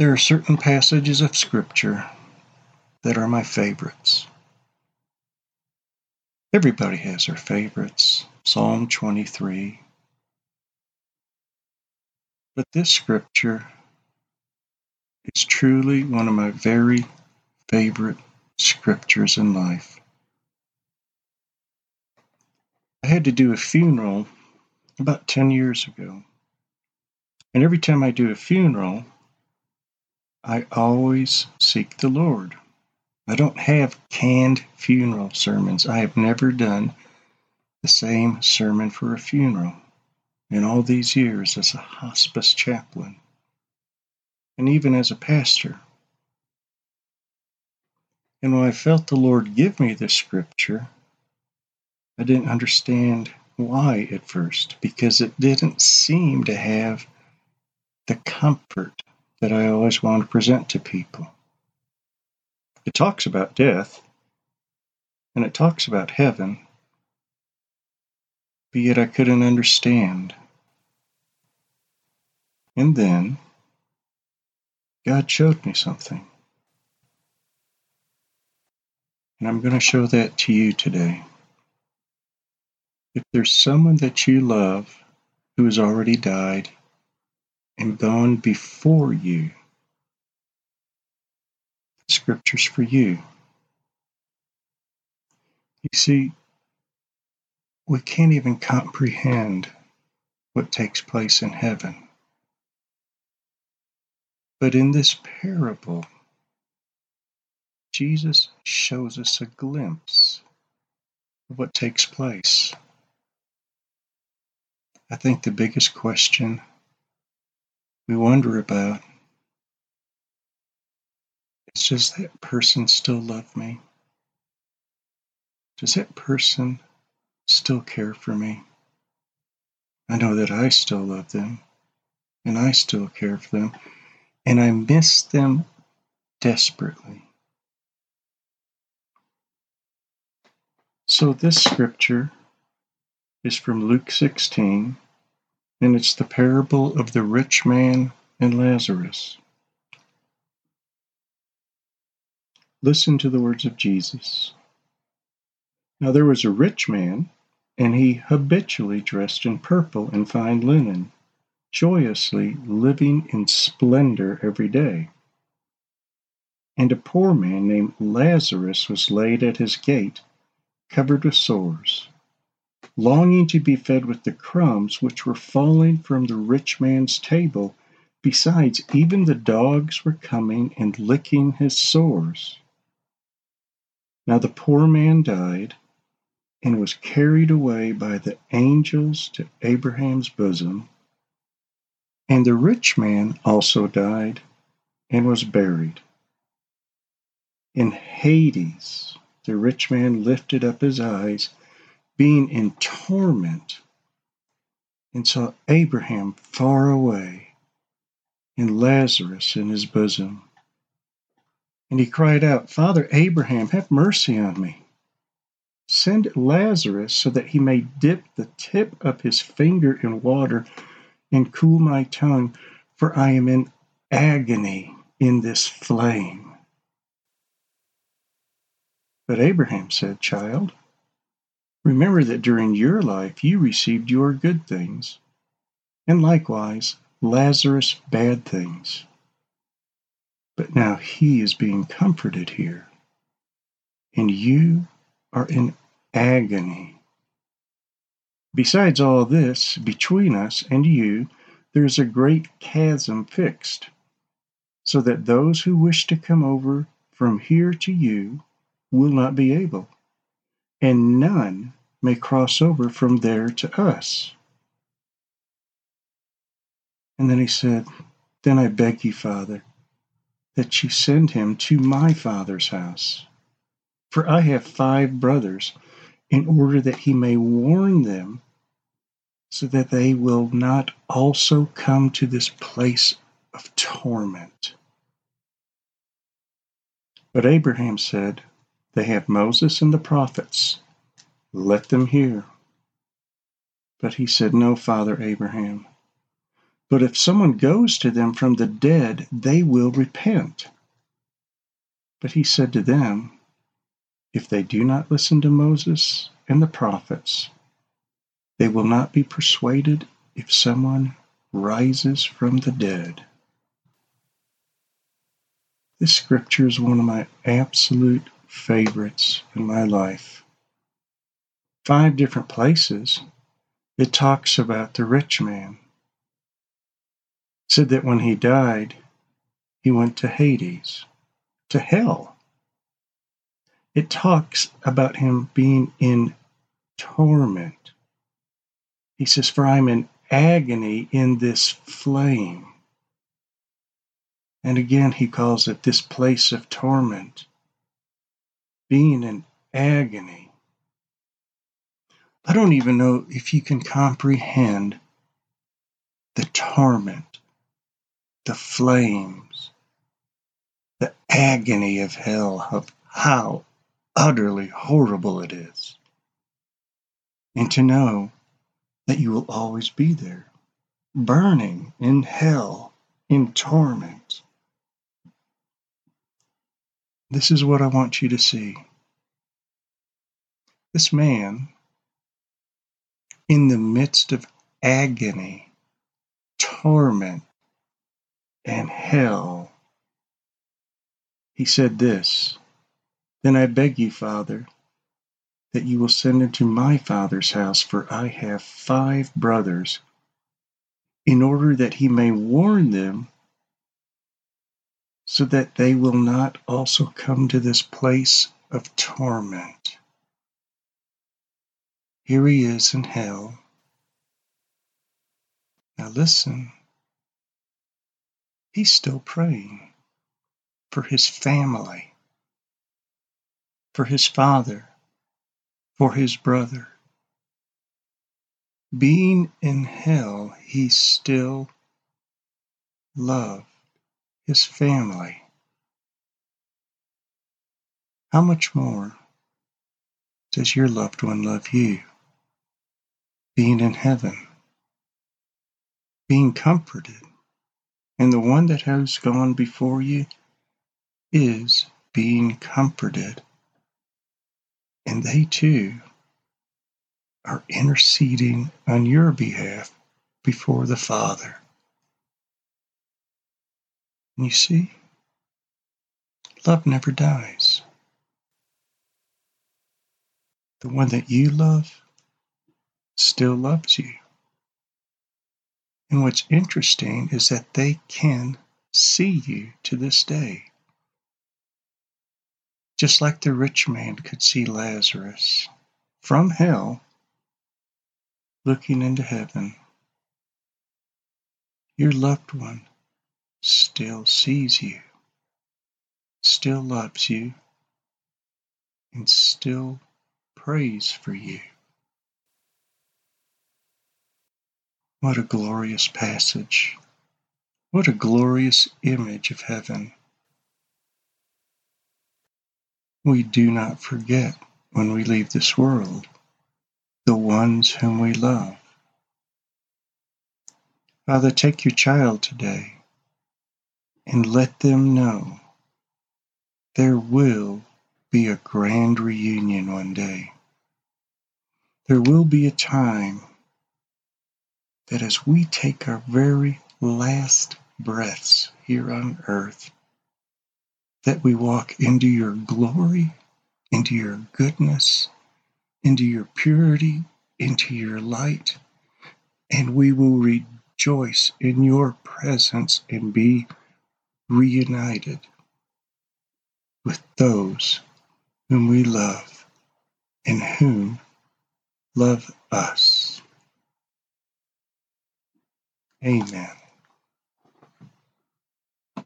There are certain passages of Scripture that are my favorites. Everybody has their favorites. Psalm 23. But this scripture is truly one of my very favorite scriptures in life. I had to do a funeral about 10 years ago. And every time I do a funeral, I always seek the Lord. I don't have canned funeral sermons. I have never done the same sermon for a funeral in all these years as a hospice chaplain and even as a pastor. And when I felt the Lord give me this scripture, I didn't understand why at first because it didn't seem to have the comfort that I always want to present to people. It talks about death and it talks about heaven, but yet I couldn't understand. And then God showed me something. And I'm going to show that to you today. If there's someone that you love who has already died and gone before you, the scripture's for you. You see, we can't even comprehend what takes place in heaven. But in this parable, Jesus shows us a glimpse of what takes place. I think the biggest question we wonder about is does that person still love me? Does that person still care for me? I know that I still love them and I still care for them and I miss them desperately. So, this scripture is from Luke 16, and it's the parable of the rich man and Lazarus. Listen to the words of Jesus. Now there was a rich man, and he habitually dressed in purple and fine linen, joyously living in splendor every day. And a poor man named Lazarus was laid at his gate, covered with sores longing to be fed with the crumbs which were falling from the rich man's table. Besides, even the dogs were coming and licking his sores. Now the poor man died and was carried away by the angels to Abraham's bosom. And the rich man also died and was buried. In Hades, the rich man lifted up his eyes being in torment, and saw Abraham far away and Lazarus in his bosom. And he cried out, Father Abraham, have mercy on me. Send Lazarus so that he may dip the tip of his finger in water and cool my tongue, for I am in agony in this flame. But Abraham said, Child, Remember that during your life you received your good things, and likewise Lazarus bad things. But now he is being comforted here, and you are in agony. Besides all this, between us and you, there is a great chasm fixed, so that those who wish to come over from here to you will not be able and none may cross over from there to us. And then he said, Then I beg you, Father, that you send him to my father's house. For I have five brothers, in order that he may warn them, so that they will not also come to this place of torment. But Abraham said, they have Moses and the prophets. Let them hear. But he said, No, Father Abraham. But if someone goes to them from the dead, they will repent. But he said to them, If they do not listen to Moses and the prophets, they will not be persuaded if someone rises from the dead. This scripture is one of my absolute favorites in my life. Five different places it talks about the rich man. It said that when he died, he went to Hades, to hell. It talks about him being in torment. He says, For I'm in agony in this flame. And again, he calls it this place of torment, being in agony. I don't even know if you can comprehend the torment, the flames, the agony of hell, of how utterly horrible it is. And to know that you will always be there, burning in hell, in torment. This is what I want you to see. This man, in the midst of agony, torment, and hell, he said this Then I beg you, Father, that you will send into my father's house, for I have five brothers, in order that he may warn them so that they will not also come to this place of torment. Here he is in hell. Now listen, he's still praying for his family, for his father, for his brother. Being in hell, he still loved his family. How much more does your loved one love you? Being in heaven, being comforted, and the one that has gone before you is being comforted and they too are interceding on your behalf before the Father. You see, love never dies. The one that you love still loves you. And what's interesting is that they can see you to this day just like the rich man could see Lazarus from hell looking into heaven. Your loved one still sees you, still loves you, and still prays for you. What a glorious passage! What a glorious image of heaven! we do not forget when we leave this world the ones whom we love. Father, take your child today and let them know there will be a grand reunion one day. There will be a time that as we take our very last breaths here on earth, that we walk into your glory, into your goodness, into your purity, into your light, and we will rejoice in your presence and be reunited with those whom we love and whom love us. Amen.